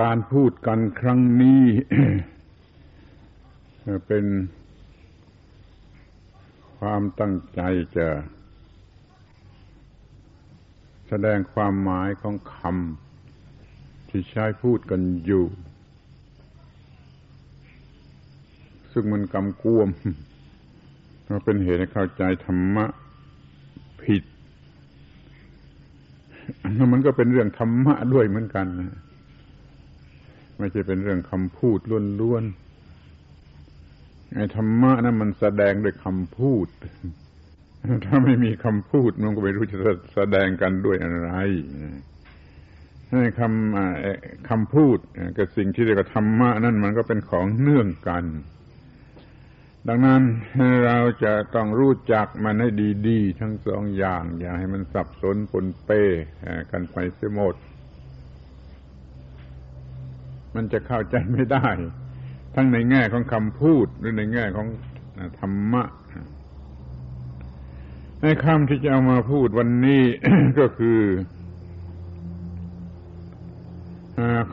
การพูดกันครั้งนี้ เป็นความตั้งใจจะ แสดงความหมายของคำที่ใช้พูดกันอยู่ ซึ่งมันกำกวมเราเป็นเหตุให้เข้าใจธรรมะผิด มันก็เป็นเรื่องธรรมะด้วยเหมือนกันนะ ไม่ใช่เป็นเรื่องคำพูดล้วนๆไอ้ธรรมะนั้นมันแสดงด้วยคำพูด ถ้าไม่มีคำพูดมันก็ไม่รู้จะแสดงกันด้วยอะไรให้คำคำพูดกับสิ่งที่เรียกว่าธรรมะนั่นมันก็เป็นของเนื่องกัน ดังนั้นเราจะต้องรู้จักมันให้ดี ๆ ทั้งสองอย่าง อย่าให้มันสับสนปนเปกันไปเสียหมด มันจะเข้าใจไม่ได้ ทั้งในแง่ของคำพูดหรือในแง่ของธรรมะในคำที่จะเอามาพูดวันนี้ ก็คือ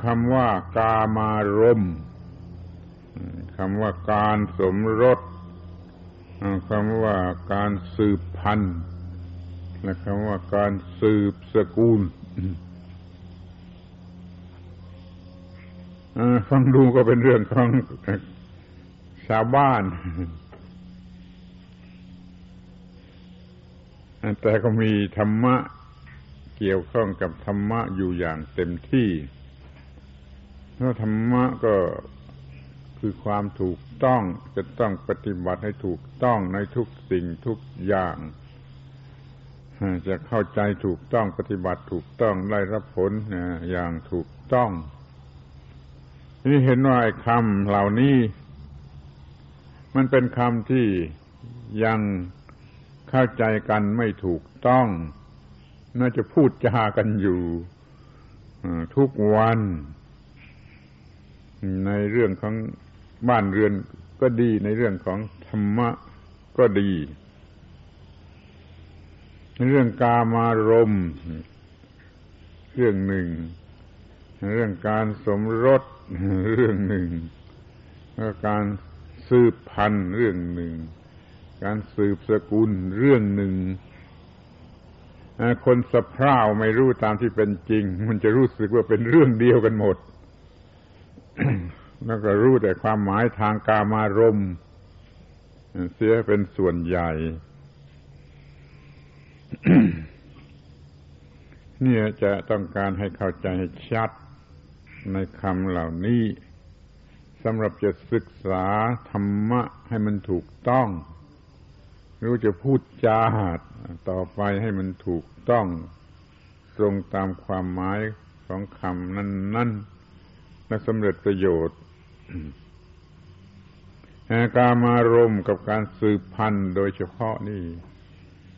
คำว่ากามารมคำว่าการสมรสคำว่าการสืบพันธุ์และคำว่าการสืบสกุล ฟังดูก็เป็นเรื่องของชาวบ้าน แต่ก็มีธรรมะเกี่ยวข้องกับธรรมะอยู่อย่างเต็มที่เพราะธรรมะก็คือความถูกต้องจะต้องปฏิบัติให้ถูกต้องในทุกสิ่งทุกอย่างจะเข้าใจถูกต้องปฏิบัติถูกต้องได้รับผลอย่างถูกต้อง นี่เห็นว่าไอ้คำเหล่านี้ มันเป็นคำที่ยังเข้าใจกันไม่ถูกต้อง น่าจะพูดจากันอยู่ทุกวัน ในเรื่องของบ้านเรือนก็ดีในเรื่องของธรรมะก็ดีเรื่องกามารมเรื่องหนึ่ง เรื่องการสมรสเรื่องหนึ่งแล้วการสืบพันธุ์เรื่องหนึ่ง การสืบสกุลเรื่องหนึ่งคนสะพร่าวไม่รู้ตามที่เป็นจริง มันจะรู้สึกว่าเป็นเรื่องเดียวกันหมด แล้วก็รู้แต่ความหมายทางกามารมเสียเป็นส่วนใหญ่ เนี่ยจะต้องการให้เข้าใจให้ชัด ในคำเหล่านี้สำหรับจะศึกษาธรรมะให้มันถูกต้อง รู้จะพูดจาต่อไปให้มันถูกต้อง ตรงตามความหมายของคำนั้นๆและสำเร็จประโยชน์การมารมกับการสืบพันธุ์โดยเฉพาะนี่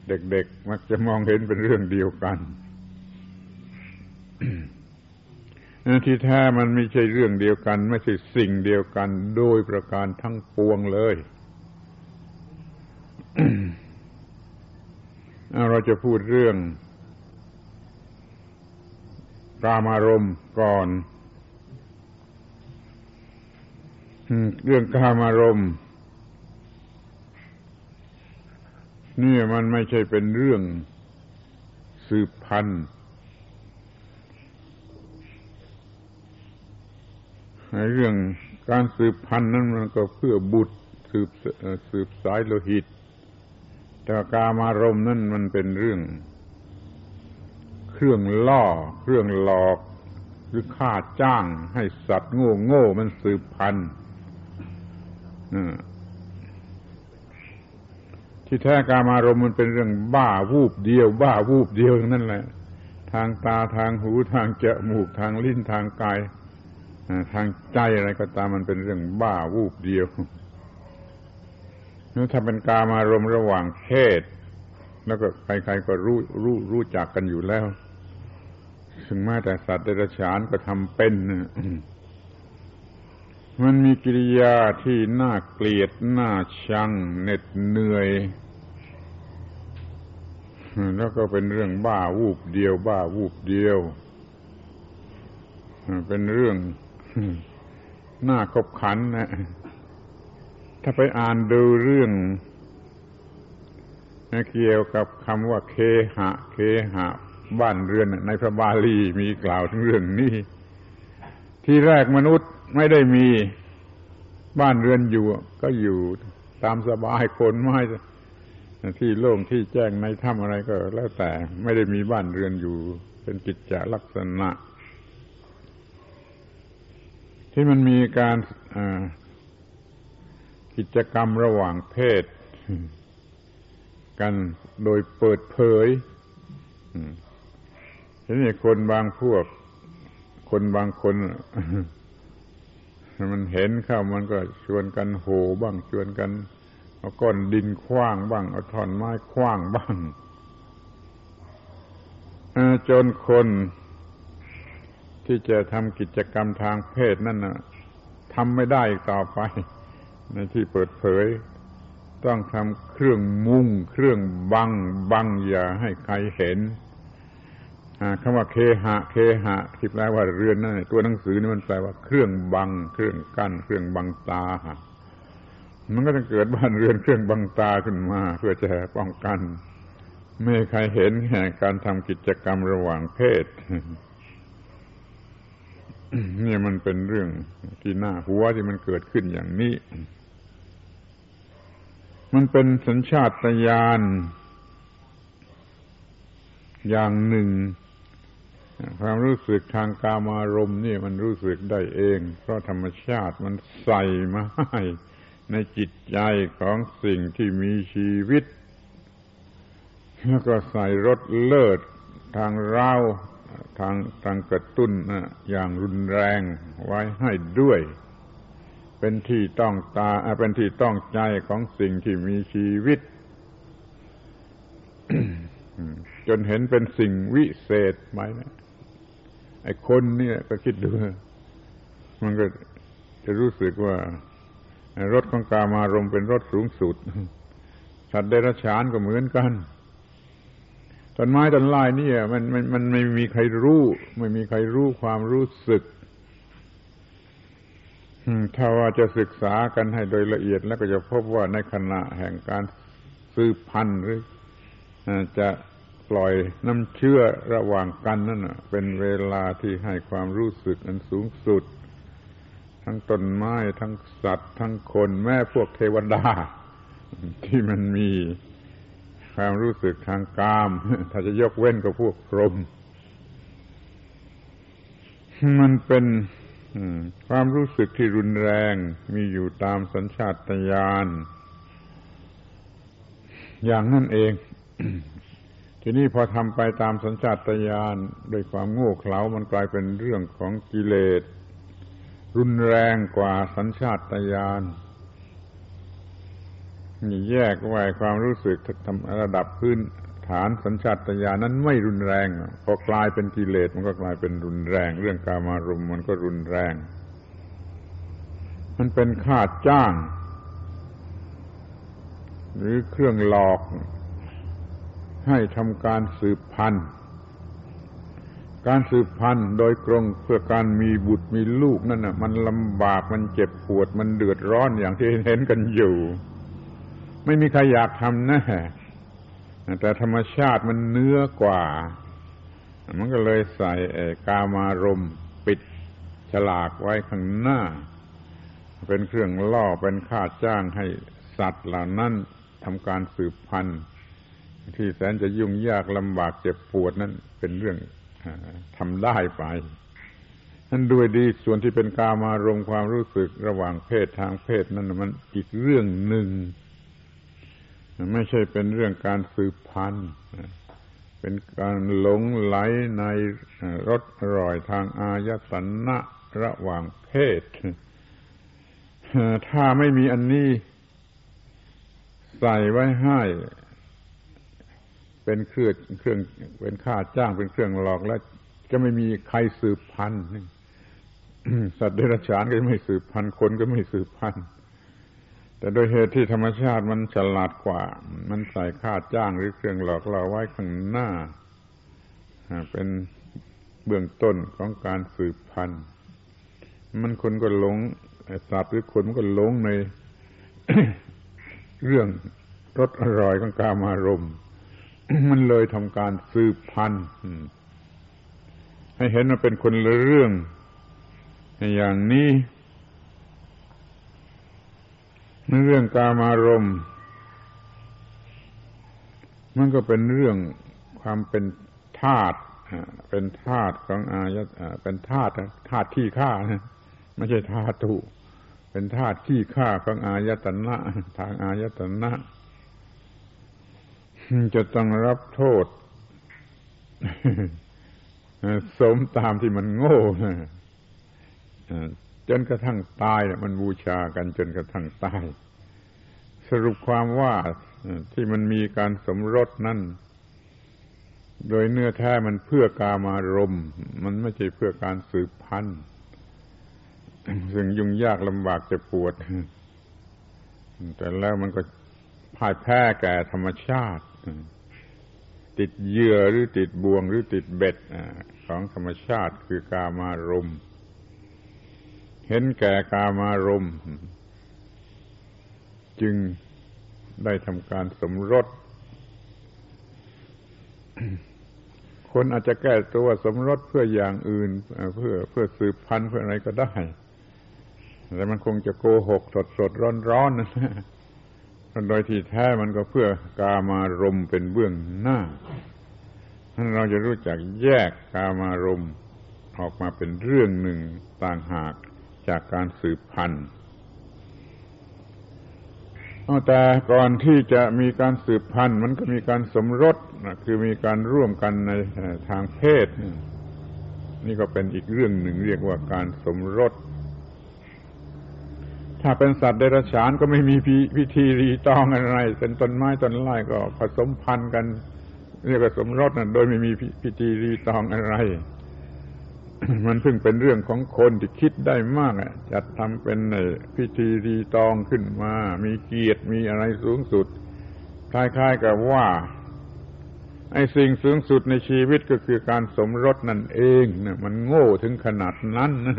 เด็กๆ มักจะมองเห็นเป็นเรื่องเดียวกัน ที่แท้มันไม่ใช่เรื่องเดียวกัน ไม่ใช่สิ่งเดียวกันโดยประการทั้งปวงเลยเราจะพูดเรื่องกามารมณ์ก่อนเรื่องกามารมณ์นี่มันไม่ใช่เป็นเรื่องสืบพันธุ์ใน เรื่องการสืบพันธุ์นั้นมันก็เพื่อบุตรสืบสืบสายโลหิต แต่กามารมณ์นั่นมันเป็นเรื่อง เครื่องล่อ เครื่องหลอกหรือค่าจ้างให้สัตว์โง่โง่มันสืบพันธุ์ที่แท้กามารมณ์มันเป็นเรื่องบ้าวูบเดียว บ้าวูบเดียวนั่นแหละ ทางตาทางหูทางจมูกทางลิ้นทางกาย ทางใจอะไรก็ตามมันเป็นเรื่องบ้าวูบเดียวนี่ถ้าเป็นกามารมระหว่างเพศ แล้วก็ใครๆก็รู้รู้รู้จักกันอยู่แล้วถึงแม้แต่สัตว์เดรัจฉานก็ทำเป็นมันมีกิริยาที่น่าเกลียด น่าชังเหน็ดเหนื่อยแล้วก็เป็นเรื่องบ้าวูบเดียว บ้าวูบเดียว เป็นเรื่อง น่าขบขันนะถ้าไปอ่านดูเรื่องเกี่ยวกับคำว่าเคหะ เคหะ บ้านเรือนในพระบาลีมีกล่าวถึงเรื่องนี้ ที่แรกมนุษย์ไม่ได้มีบ้านเรือนอยู่ ก็อยู่ตามสบายคนไม่ที่โล่งที่แจ้งในถ้ำอะไรก็แล้วแต่ไม่ได้มีบ้านเรือนอยู่ เป็นกิจจลักษณะ ที่มันมีการกิจกรรมระหว่างเพศ กันโดยเปิดเผยทีนี้คนบางพวก คนบางคน มันเห็นเข้ามันก็ชวนกันโห่บ้างชวนกันเอาก้อนดินคว้างบ้างเอาท่อนไม้คว้างบ้างจนคน ที่จะทำกิจกรรมทางเพศนั่นนะทำไม่ได้ต่อไป ในที่เปิดเผย ต้องทำเครื่องมุงเครื่องบัง บังอย่าให้ใครเห็นคำว่าเคหะ เคหะที่แปลว่าเรือนนั่นตัวหนังสือนี่มันแปลว่าเครื่องบัง เครื่องกั้น เครื่องบังตา มันก็จะเกิดบ้านเรือนเครื่องบังตาขึ้นมา เพื่อจะป้องกัน ไม่ให้ใครเห็นแห่การทำกิจกรรมระหว่างเพศ นี่มันเป็นเรื่องที่น่าหัวที่มันเกิดขึ้นอย่างนี้ มันเป็นสัญชาตญาณอย่างหนึ่ง ความรู้สึกทางกามารมณ์นี่มันรู้สึกได้เอง เพราะธรรมชาติมันใส่มาให้ในจิตใจของสิ่งที่มีชีวิต แล้วก็ใส่รสเลิศทางเรา ทางทางกระตุ้นอย่างรุนแรงไว้ให้ด้วย เป็นที่ต้องตาเป็นที่ต้องใจของสิ่งที่มีชีวิต จนเห็นเป็นสิ่งวิเศษไหมนะไอ้คนเนี่ยก็คิดดู มันก็จะรู้สึกว่ารถของกามารมเป็นรถสูงสุดสัตว์เดรัจฉานก็เหมือนกัน ต้นไม้ต้นลายนี่มันมันมันไม่มีใครรู้ ไม่มีใครรู้ความรู้สึกถ้าว่าจะศึกษากันให้โดยละเอียดแล้วก็จะพบว่าในขณะแห่งการสืบพันธุ์หรือจะปล่อยน้ำเชื่อระหว่างกันนั่นเป็นเวลาที่ให้ความรู้สึกอันสูงสุด ทั้งต้นไม้ทั้งสัตว์ ทั้งคนแม้พวกเทวดา ที่มันมี ความรู้สึกทางกาม ถ้าจะยกเว้นกับพวกพรมมันเป็นความรู้สึกที่รุนแรงมีอยู่ตามสัญชาตญาณอย่างนั่นเอง ทีนี้พอทำไปตามสัญชาตญาณด้วยความโง่เขลามันกลายเป็นเรื่องของกิเลส รุนแรงกว่าสัญชาตญาณ แยกไว้ความรู้สึกระดับพื้นฐานสัญชาตญาณนั้นไม่รุนแรง พอกลายเป็นกิเลสมันก็กลายเป็นรุนแรง เรื่องการมารมมันก็รุนแรง มันเป็นค่าจ้าง หรือเครื่องหลอก ให้ทำการสืบพันธุ์ การสืบพันธุ์โดยกรงเพื่อการมีบุตรมีลูกนั่นน่ะ มันลำบากมันเจ็บปวดมันเดือดร้อนอย่างที่เห็นกันอยู่ ไม่มีใครอยากทำแน่แต่ธรรมชาติมันเนื้อกว่า มันก็เลยใส่กามารมปิดฉลากไว้ข้างหน้า เป็นเครื่องล่อเป็นค่าจ้างให้สัตว์เหล่านั้นทำการสืบพันธุ์ที่แสนจะยุ่งยากลำบากเจ็บปวดนั้น เป็นเรื่องทำได้ไปนั่นด้วยดีส่วนที่เป็นกามารมความรู้สึกระหว่างเพศทางเพศนั้นมันอีกเรื่องหนึ่ง ไม่ใช่เป็นเรื่องการสืบพันธุ์เป็นการหลงไหลในรสอร่อยทางอายตนะระหว่างเพศ ถ้าไม่มีอันนี้ ใส่ไว้ให้ เป็นเครื่องเครื่องเป็นค่าจ้างเป็นเครื่องหลอกแล้ว จะไม่มีใครสืบพันธุ์สัตว์เดรัจฉานก็ไม่สืบพันธุ์คนก็ไม่สืบพันธุ์ แต่โดยเหตุที่ธรรมชาติมันฉลาดกว่า มันใส่ค่าจ้างหรือเครื่องหลอกเราไว้ข้างหน้า เป็นเบื้องต้นของการสืบพันธุ์ มันคนก็หลงสัตว์หรือคนมันก็หลงในเรื่องรสอร่อยของกามารมณ์มันเลยทำการสืบพันธุ์ให้เห็นว่าเป็นคนละเรื่อง อย่างนี้ ในเรื่องกามารมณ์มันก็เป็นเรื่องความเป็นธาตุเป็นธาตุของอายะเป็นธาตุธาตุที่ฆ่าไม่ใช่ธาตุเป็นธาตุที่ฆ่าของอายตนะ ทางอายตนะ จะต้องรับโทษ สมตามที่มันโง่ จนกระทั่งตายมันบูชากันจนกระทั่งตาย สรุปความว่าที่มันมีการสมรสนั่น โดยเนื้อแท้มันเพื่อกามารมมันไม่ใช่เพื่อการสืบพันธุ์ซึ่งยุ่งยากลำบากจะปวด แต่แล้วมันก็พ่ายแพ้แก่ธรรมชาติ ติดเหยื่อหรือติดบ่วงหรือติดเบ็ดของธรรมชาติคือกามารมณ์ ห็นแก่กามารมณ์จึงได้ทำการสมรส คนอาจจะแก้ตัวสมรสเพื่ออย่างอื่น เพื่อเพื่อสืบพันธุ์เพื่ออะไรก็ได้ แต่มันคงจะโกหกสดสดร้อนร้อนนะโดยที่แท้มันก็เพื่อกามารมเป็นเบื้องหน้าเราจะรู้จักแยกกามารมออกมาเป็นเรื่องหนึ่งต่างหาก จากการสืบพันธุ์แต่ก่อนที่จะมีการสืบพันธุ์มันก็มีการสมรสคือมีการร่วมกันในทางเพศ นี่ก็เป็นอีกเรื่องหนึ่งเรียกว่าการสมรส ถ้าเป็นสัตว์เดรัจฉานก็ไม่มีพิธีรีตองอะไรเป็นต้นไม้ต้นไม้ก็ผสมพันธุ์กัน เรียกว่าสมรสนะโดยไม่มีพิธีรีตองอะไร มันเพิ่งเป็นเรื่องของคนที่คิดได้มากอะจัดทำเป็นพิธีรีตองขึ้นมา มีเกียรติมีอะไรสูงสุด คล้ายๆกับว่า ไอ้สิ่งสูงสุดในชีวิตก็คือการสมรสนั่นเองนะมันโง่ถึงขนาดนั้นนะ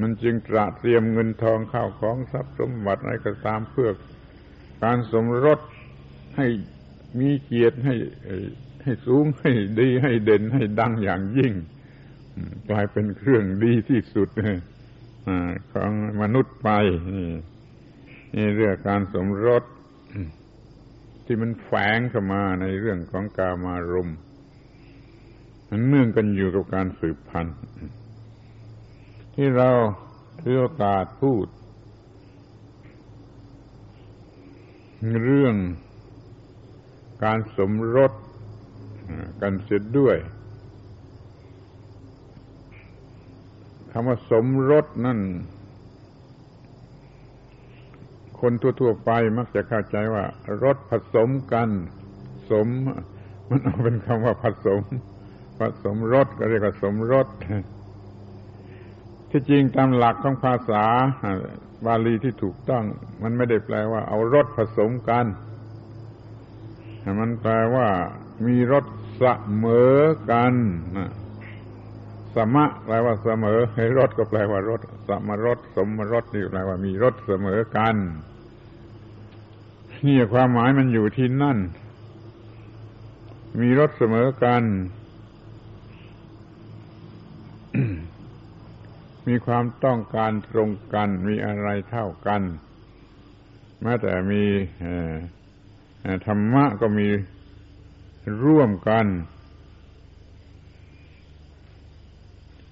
มันจึงตระเตรียมเงินทองข้าวของทรัพย์สมบัติอะไรก็ตามเพื่อการสมรสให้มีเกียรติให้ให้สูงให้ดีให้เด่นให้ดังอย่างยิ่ง กลายเป็นเครื่องดีที่สุดของมนุษย์ไป นี่เรื่องการสมรสที่มันแฝงเข้ามาในเรื่องของกามารมณ์มันเนื่องกันอยู่กับการสืบพันธุ์ที่เราถือโอกาสพูด เรื่องการสมรสกันเสียด้วย คำว่าสมรสนั่น คนทั่วๆไปมักจะเข้าใจว่า รสผสมกัน สม มันเอาเป็นคำว่าผสมผสมรสก็เรียกว่าสมรสที่จริงตามหลักของภาษาบาลีที่ถูกต้อง มันไม่ได้แปลว่า เอารสผสมกัน มันแปลว่า มีรสเสมอกันนะ สมะแปลว่าเสมอให้รถก็แปลว่ารถสมรสสมรสนี่แปลว่ามีรถเสมอกัน นี่ความหมายมันอยู่ที่นั่น มีรถเสมอกัน มีความต้องการตรงกัน มีอะไรเท่ากันแม้แต่มีธรรมะก็มีร่วมกัน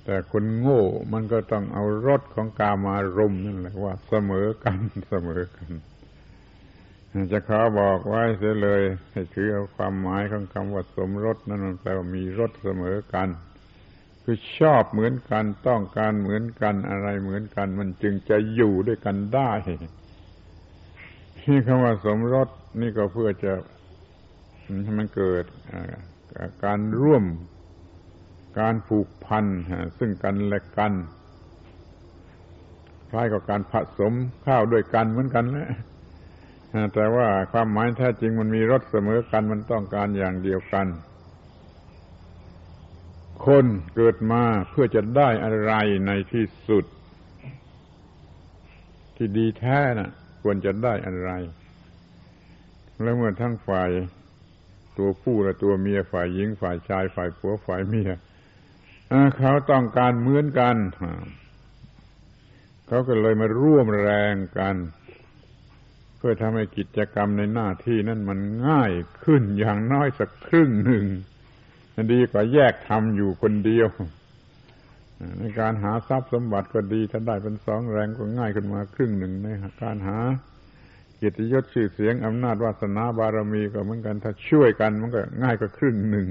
แต่คนโง่มันก็ต้องเอารถของกามารมนั่นแหละว่า เสมอกันเสมอกัน จะขอบอกไว้เสียเลย ให้ถือเอาความหมายของคำว่าสมรสนั่นแปลว่ามีรถเสมอกัน คือชอบเหมือนกันต้องการเหมือนกันอะไรเหมือนกัน มันจึงจะอยู่ด้วยกันได้ที่คำว่าสมรสนี่ก็เพื่อจะให้มันเกิดการร่วม การผูกพันซึ่งกันและกันคล้ายกับการผสมข้าวด้วยกันเหมือนกันแหละแต่ว่าความหมายแท้จริงมันมีรสเสมอกันมันต้องการอย่างเดียวกัน คนเกิดมาเพื่อจะได้อะไรในที่สุด ที่ดีแท้นะ่ะ ควรจะได้อะไร แล้วเมื่อทั้งฝ่ายตัวผู้และตัวเมียฝ่ายหญิงฝ่ายชายฝ่ายผัวฝ่ายเมีย เขาต้องการเหมือนกัน เขาก็เลยมาร่วมแรงกัน เพื่อทำให้กิจกรรมในหน้าที่นั้นมันง่ายขึ้นอย่างน้อยสักครึ่งหนึ่งดีกว่าแยกทำอยู่คนเดียว ในการหาทรัพย์สมบัติก็ดี ถ้าได้เป็นสองแรงก็ง่ายขึ้นมาครึ่งหนึ่งในการหากิตยศชื่อเสียงอำนาจวาสนาบารมีก็เหมือนกัน ถ้าช่วยกันมันก็ง่ายกว่าครึ่งหนึ่ง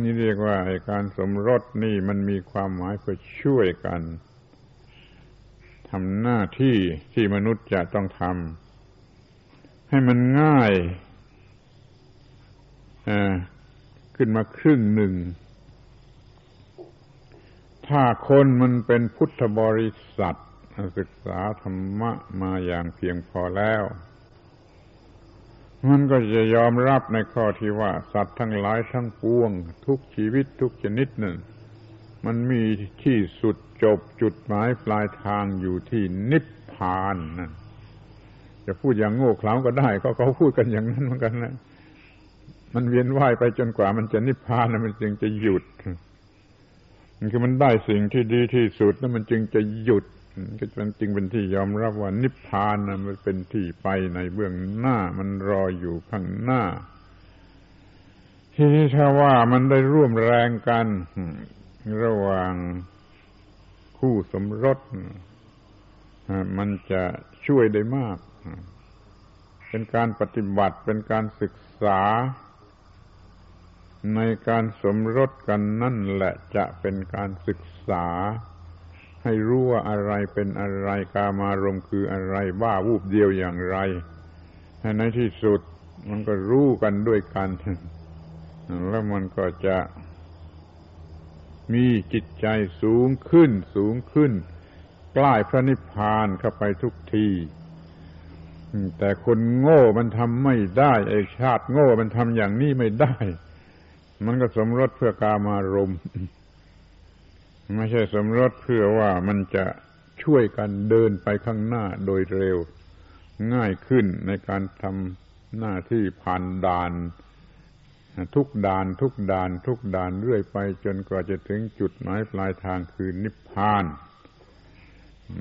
นี่เรียกว่าการสมรสนี่มันมีความหมายเพื่อช่วยกันทำหน้าที่ที่มนุษย์จะต้องทำให้มันง่ายขึ้นมาครึ่งหนึ่ง ถ้าคนมันเป็นพุทธบริษัทศึกษาธรรมะมาอย่างเพียงพอแล้ว มันก็จะยอมรับในข้อที่ว่า สัตว์ทั้งหลายทั้งปวง ทุกชีวิตทุกชนิดนั่นมันมีที่สุดจบจุดหมายปลายทางอยู่ที่นิพพานนะจะพูดอย่างโง่เขลาก็ได้ก็เขาพูดกันอย่างนั้นเหมือนกันนะมันเวียนว่ายไปจนกว่ามันจะนิพพานแล้วมันจึงจะหยุด มันคือมันได้สิ่งที่ดีที่สุดแล้วมันจึงจะหยุด ก็เป็นจริงเป็นที่ยอมรับว่านิพพานนะมันเป็นที่ไปในเบื้องหน้า มันรออยู่ข้างหน้า ทีนี้ถ้าว่ามันได้ร่วมแรงกัน ระหว่างคู่สมรสมันจะช่วยได้มาก เป็นการปฏิบัติเป็นการศึกษา ในการสมรสกันนั่นแหละจะเป็นการศึกษา ให้รู้ว่าอะไรเป็นอะไรกามารมคืออะไรบ้าวูบเดียวอย่างไรในที่สุดมันก็รู้กันด้วยกัน แล้วมันก็จะมีจิตใจสูงขึ้นสูงขึ้น ใกล้พระนิพพานเข้าไปทุกที แต่คนโง่มันทำไม่ได้ไอ้ชาติโง่มันทำอย่างนี้ไม่ได้ มันก็สมรสเพื่อกามารมณ์ ไม่ใช่สมรสเพื่อว่ามันจะช่วยกันเดินไปข้างหน้าโดยเร็ว ง่ายขึ้นในการทำหน้าที่ผ่านด่าน ทุกด่านทุกด่าน ทุกด่านเรื่อยไป จนกว่าจะถึงจุดหมายปลายทางคือนิพพาน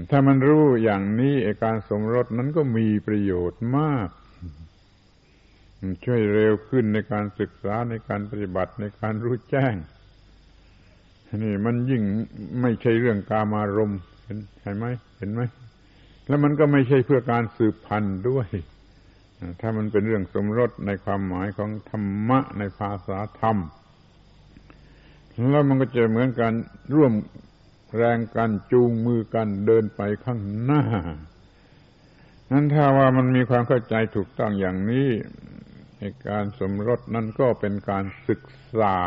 ถ้ามันรู้อย่างนี้การสมรสนั้นก็มีประโยชน์มาก ช่วยเร็วขึ้นในการศึกษาในการปฏิบัติในการรู้แจ้ง นี่มันยิ่งไม่ใช่เรื่องกามารมเห็นเห็นไหมเห็นไหมแล้วมันก็ไม่ใช่เพื่อการสืบพันธุ์ด้วย ถ้ามันเป็นเรื่องสมรสในความหมายของธรรมะในภาษาธรรม แล้วมันก็จะเหมือนกันร่วมแรงกันจูงมือกันเดินไปข้างหน้า นั้นถ้าว่ามันมีความเข้าใจถูกต้องอย่างนี้การสมรสนั่นก็เป็นการศึกษา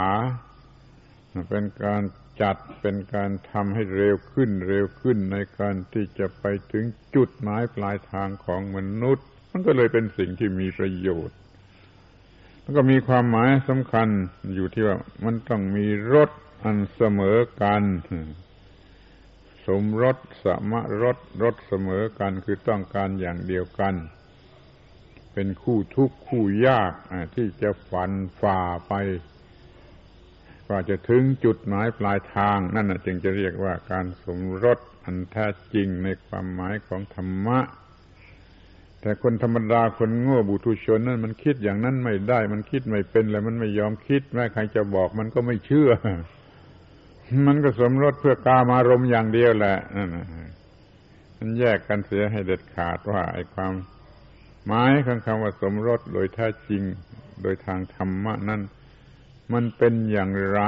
เป็นการจัดเป็นการทำให้เร็วขึ้นเร็วขึ้นในการที่จะไปถึงจุดหมายปลายทางของมนุษย์ มันก็เลยเป็นสิ่งที่มีประโยชน์แล้วก็มีความหมายสำคัญอยู่ที่ว่ามันต้องมีรสอันเสมอกัน สมรสสมรสรสเสมอกันคือต้องการอย่างเดียวกัน เป็นคู่ทุกข์คู่ยากที่จะฝันฝ่าไป กว่าจะถึงจุดหมายปลายทาง นั่นจึงจะเรียกว่าการสมรสอันแท้จริงในความหมายของธรรมะ แต่คนธรรมดาคนโง่บุตุชนนั่นมันคิดอย่างนั้นไม่ได้ มันคิดไม่เป็นแล้วมันไม่ยอมคิดแม้ใครจะบอกมันก็ไม่เชื่อ มันก็สมรสเพื่อกามารมอย่างเดียวแหละนั่นมันแยกกันเสียให้เด็ดขาดว่าไอ้ความหมายของคำว่าสมรสโดยแท้จริง โดยทางธรรมะนั้น มันเป็นอย่างไร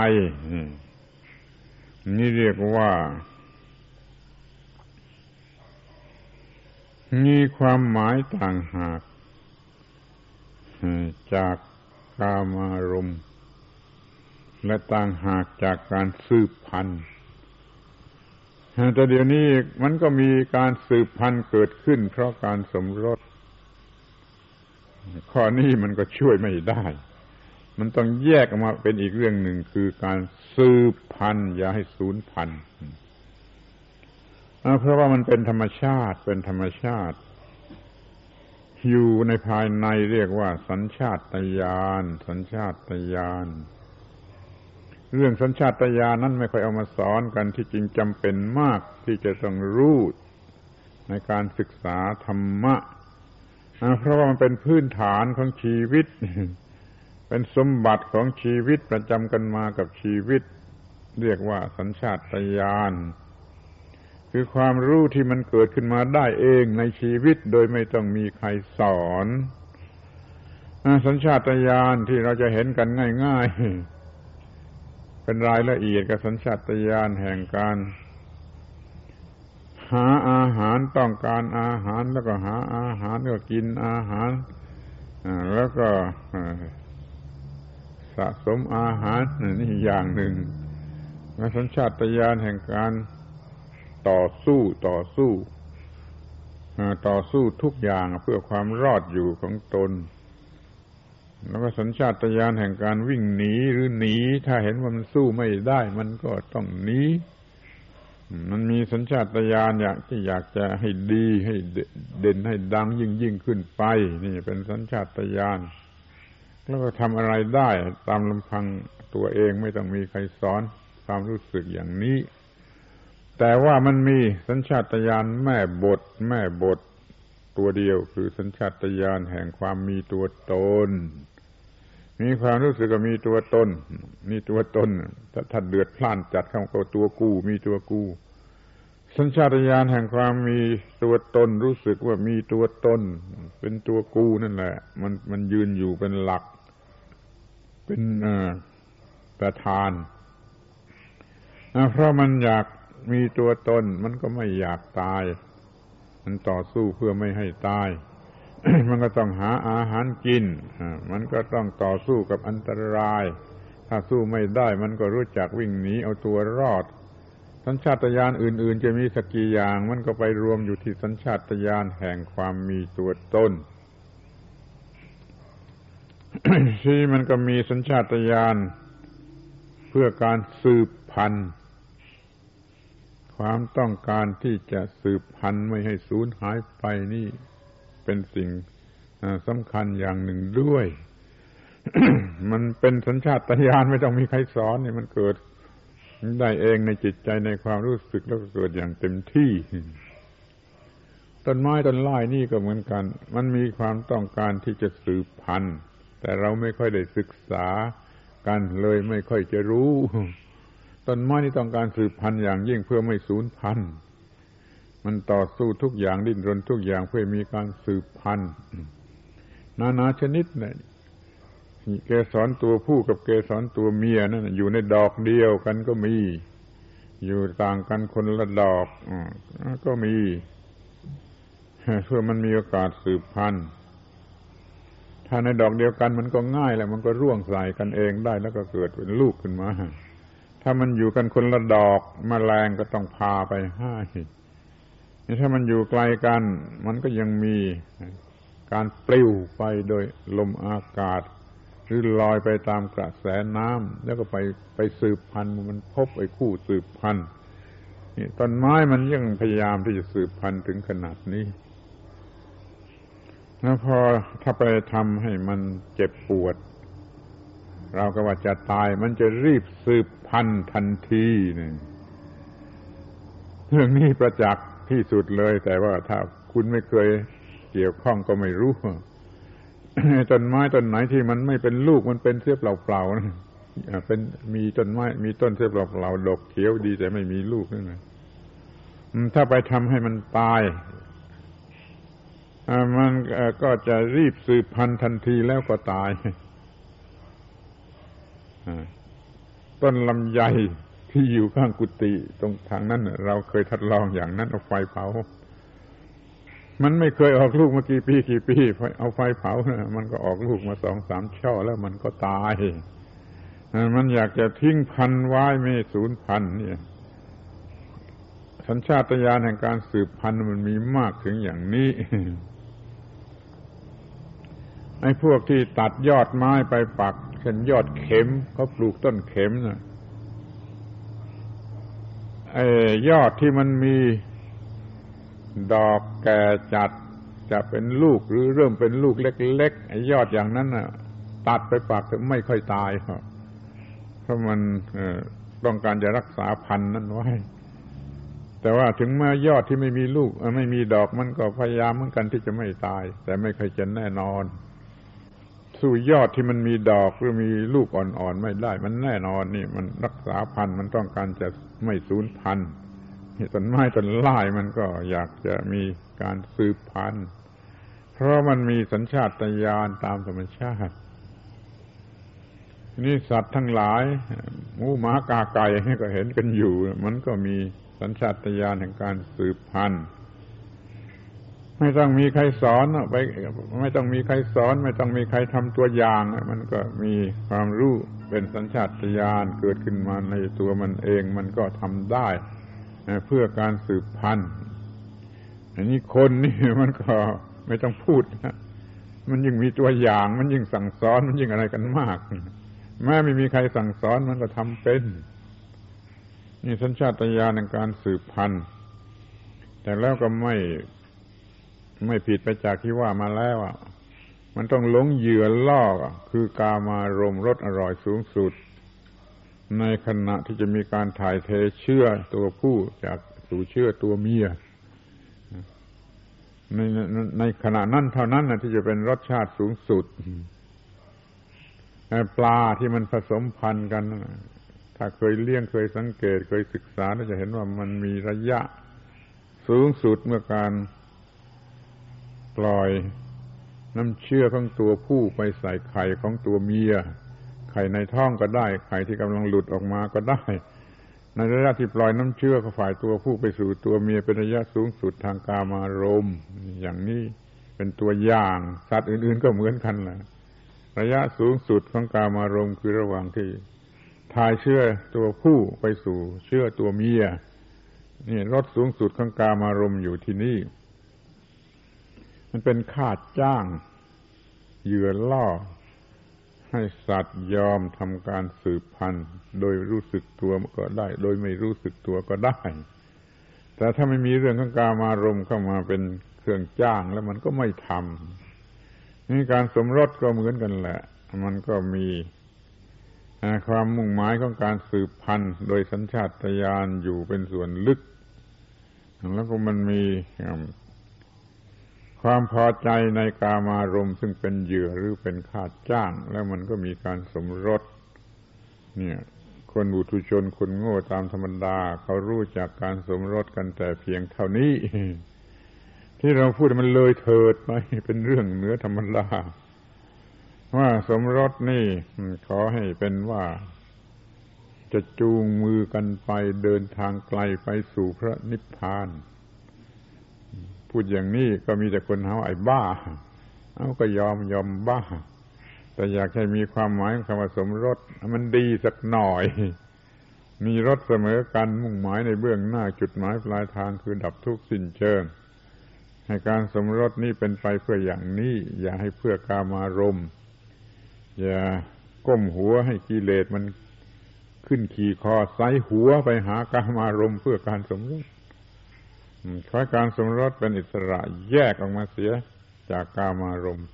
นี่เรียกว่า มีความหมายต่างหากจากกามารมณ์และต่างหากจากการสืบพันธุ์แต่เดี๋ยวนี้มันก็มีการสืบพันธุ์เกิดขึ้น เพราะการสมรสข้อนี้มันก็ช่วยไม่ได้ มันต้องแยกออกมาเป็นอีกเรื่องหนึ่งคือการสืบพันธุ์อย่าให้สูญพันธุ์เพราะว่ามันเป็นธรรมชาติเป็นธรรมชาติ อยู่ในภายในเรียกว่า สัญชาตญาณสัญชาตญาณเรื่องสัญชาตญาณนั้นไม่ค่อยเอามาสอนกันที่จริงจำเป็นมากที่จะต้องรู้ในการศึกษาธรรมะเพราะว่ามันเป็นพื้นฐานของชีวิต เป็นสมบัติของชีวิตประจำกันมากับชีวิต เรียกว่าสัญชาตญาณคือความรู้ที่มันเกิดขึ้นมาได้เองในชีวิตโดยไม่ต้องมีใครสอนสัญชาตญาณที่เราจะเห็นกันง่ายๆ เป็นรายละเอียดกับสัญชาตญาณแห่งการ หาอาหารต้องการอาหารแล้วก็หาอาหารก็กินอาหารแล้วก็ สะสมอาหารนี่อย่างหนึ่งและสัญชาตญาณแห่งการต่อสู้ต่อสู้ต่อสู้ทุกอย่างเพื่อความรอดอยู่ของตน แล้วก็สัญชาตญาณแห่งการวิ่งหนีหรือหนี ถ้าเห็นว่ามันสู้ไม่ได้ มันก็ต้องหนีมันมีสัญชาตญาณอยากที่อยากจะให้ดีให้เด่นให้ดังยิ่งยิ่งขึ้นไป นี่เป็นสัญชาตญาณ แล้วก็ทำอะไรได้ตามลำพังตัวเองไม่ต้องมีใครสอนความรู้สึกอย่างนี้ แต่ว่ามันมีสัญชาตญาณแม่บท แม่บทตัวเดียวคือสัญชาตญาณแห่งความมีตัวตน มีความรู้สึกว่ามีตัวตน มีตัวตนถ้าถ้าเดือดพล่านจัดคำว่าตัวกู มีตัวกู สัญชาตญาณแห่งความมีตัวตน รู้สึกว่ามีตัวตน เป็นตัวกูนั่นแหละ มันมันยืนอยู่เป็นหลัก เป็นประธาน เพราะมันอยากมีตัวตน มันก็ไม่อยากตาย มันต่อสู้เพื่อไม่ให้ตาย มันก็ต้องหาอาหารกิน มันก็ต้องต่อสู้กับอันตราย ถ้าสู้ไม่ได้ มันก็รู้จักวิ่งหนีเอาตัวรอด สัญชาตญาณอื่น ๆ จะมีสักกี่อย่าง มันก็ไปรวมอยู่ที่สัญชาตญาณแห่งความมีตัวตน ที่มันก็มีสัญชาตญาณเพื่อการสืบพันธุ์ ความต้องการที่จะสืบพันธุ์ไม่ให้สูญหายไปนี่เป็นสิ่งสำคัญอย่างหนึ่งด้วย มันเป็นสัญชาตญาณไม่ต้องมีใครสอนนี่มันเกิดได้เองในจิตใจในความรู้สึกแล้วเกิดอย่างเต็มที่ ต้นไม้ต้นไม้นี่ก็เหมือนกัน มันมีความต้องการที่จะสืบพันธุ์ แต่เราไม่ค่อยได้ศึกษากันเลยไม่ค่อยจะรู้ต้นไม้นี่ต้องการสืบพันธุ์อย่างยิ่งเพื่อไม่สูญพันธุ์มันต่อสู้ทุกอย่างดิ้นรนทุกอย่างเพื่อมีการสืบพันธุ์นานาชนิดเนี่ยเกสรตัวผู้กับเกสรตัวเมียนั่นอยู่ในดอกเดียวกันก็มี อยู่ต่างกันคนละดอกก็มีเพื่อมันมีโอกาสสืบพันธุ์ ถ้าในดอกเดียวกันมันก็ง่ายแหละมันก็ร่วงใส่กันเองได้แล้วก็เกิดเป็นลูกขึ้นมา ถ้ามันอยู่กันคนละดอกมแมลงก็ต้องพาไปให้ถ้ามันอยู่ไกลกัน มันก็ยังมีการปลิวไปโดยลมอากาศ หรือลอยไปตามกระแสน้ำแล้วก็ไปไปสืบพันธุ์มันพบไอ้คู่สืบพันธุ์ต้นไม้มันยังพยายามที่จะสืบพันธุ์ถึงขนาดนี้ แล้วพอถ้าไปทำให้มันเจ็บปวด เราก็ว่าจะตายมันจะรีบสืบพันธุ์ทันทีนี่เรื่องนี้ประจักษ์ที่สุดเลย แต่ว่าถ้าคุณไม่เคยเกี่ยวข้องก็ไม่รู้ต้นไม้ต้นไหนที่มันไม่เป็นลูกมันเป็นเสียเปล่าๆเป็นมีต้นไม้มีต้นเสียเปล่าๆดอกเขียวดีแต่ไม่มีลูกนั่นแหละถ้าไปทำให้มันตาย มันก็จะรีบสืบพันธุ์ทันทีแล้วก็ตายต้นลำไยที่อยู่ข้างกุฏิตรงทางนั้นเราเคยทดลองอย่างนั้นเอาไฟเผา มันไม่เคยออกลูกมากี่ปีกี่ปีเอาไฟเผานะมันก็ออกลูกมาสองสามช่อแล้วมันก็ตายมันอยากจะทิ้งพันไว้ไม่สูญพันเนี่ย สัญชาตญาณแห่งการสืบพันธุ์มันมีมากถึงอย่างนี้ ไอ้พวกที่ตัดยอดไม้ไปปักเช่นยอดเข็มเขาปลูกต้นเข็มนะไอ้ยอดที่มันมีดอกแก่จัดจะเป็นลูกหรือเริ่มเป็นลูกเล็กๆไอ้ยอดอย่างนั้นน่ะ ตัดไปปากไม่ค่อยตายครับเพราะมันต้องการจะรักษาพันธุ์นั้นไว้ แต่ว่าถึงแม้ยอดที่ไม่มีลูกไม่มีดอกมันก็พยายามเหมือนกันที่จะไม่ตาย แต่ไม่เคยจะแน่นอน สู้ยอดที่มันมีดอกหรือมีลูกอ่อนๆไม่ได้ มันแน่นอนนี่ มันรักษาพันธุ์มันต้องการจะไม่สูญพันธุ์ต้นไม้ต้นล่มันก็อยากจะมีการสืบพันธุ์เพราะมันมีสัญชาตญาณตามธรรมชาตินี่สัตว์ทั้งหลายหมูหมากาไก่ก็เห็นกันอยู่ มันก็มีสัญชาตญาณแห่งการสืบพันธุ์ ไม่ต้องมีใครสอนไปไม่ต้องมีใครสอน ไม่ต้องมีใครทำตัวอย่าง มันก็มีความรู้เป็นสัญชาตญาณเกิดขึ้นมาในตัวมันเอง มันก็ทำได้เพื่อการสืบพันธุ์อันนี้คนนี่มันก็ไม่ต้องพูดนะมันยิ่งมีตัวอย่าง มันยิ่งสั่งสอนมันยิ่งอะไรกันมาก แม้ไม่มีใครสั่งสอนมันก็ทำเป็น นี่สัญชาตญาณในการสืบพันธุ์แต่แล้วก็ไม่ ไม่ผิดไปจากที่ว่ามาแล้วอะมันต้องหลงเหยื่อล่อคือกามารมรสอร่อยสูงสุด ในขณะที่จะมีการถ่ายเทเชื่อตัวผู้จากสู่เชื่อตัวเมียในในขณะนั้นเท่านั้นนะที่จะเป็นรสชาติสูงสุดปลาที่มันผสมพันธุ์กัน ถ้าเคยเลี้ยงเคยสังเกต เคยศึกษาจะเห็นว่ามันมีระยะสูงสุดเมื่อการ ปล่อยน้ำเชื่อของตัวผู้ไปใส่ไข่ของตัวเมีย ไข่ในท้องก็ได้ ไข่ที่กำลังหลุดออกมาก็ได้ ในระยะที่ปล่อยน้ำเชื่อก็ฝ่ายตัวผู้ไปสู่ตัวเมียเป็นระยะสูงสุดทางกามารมณ์อย่างนี้เป็นตัวอย่าง สัตว์อื่น ๆ ก็เหมือนกันแหละระยะสูงสุดของกามารมณ์คือระหว่างที่ทายเชื่อตัวผู้ไปสู่เชื่อตัวเมีย นี่รถสูงสุดของกามารมณ์อยู่ที่นี่ มันเป็นค่าจ้าง เหยื่อล่อ ให้สัตว์ยอมทำการสืบพันธุ์ โดยรู้สึกตัวก็ได้ โดยไม่รู้สึกตัวก็ได้ แต่ถ้าไม่มีเรื่องของกามารมเข้ามาเป็นเครื่องจ้างแล้วมันก็ไม่ทำนี่การสมรสก็เหมือนกันแหละ มันก็มีความมุ่งหมายของการสืบพันธุ์ โดยสัญชาตญาณอยู่เป็นส่วนลึก แล้วก็มันมี ความพอใจในกามารมณ์ซึ่งเป็นเหยื่อหรือเป็นค่าจ้าง แล้วมันก็มีการสมรสเนี่ย คนบุตุชนคนโง่ตามธรรมดา เขารู้จากการสมรสกันแต่เพียงเท่านี้ ที่เราพูดมันเลยเถิดไปเป็นเรื่องเหนือธรรมดาว่าสมรสนี่ขอให้เป็นว่าจะจูงมือกันไปเดินทางไกลไปสู่พระนิพพาน พูดอย่างนี้ก็มีแต่คนหาไอ้บ้า เอาก็ยอมยอมบ้า แต่อยากให้มีความหมายคำว่าสมรสมันดีสักหน่อย มีรถเสมอกันมุ่งหมายในเบื้องหน้าจุดหมายปลายทางคือดับทุกข์สิ้นเชิง ให้การสมรสนี้เป็นไปเพื่ออย่างนี้ อย่าให้เพื่อกามารมอย่าก้มหัวให้กิเลสมันขึ้นขี่คอไซหัวไปหากามารมเพื่อการสมรส ขอการสมรสเป็นอิสระแยกออกมาเสียจากกามารมณ์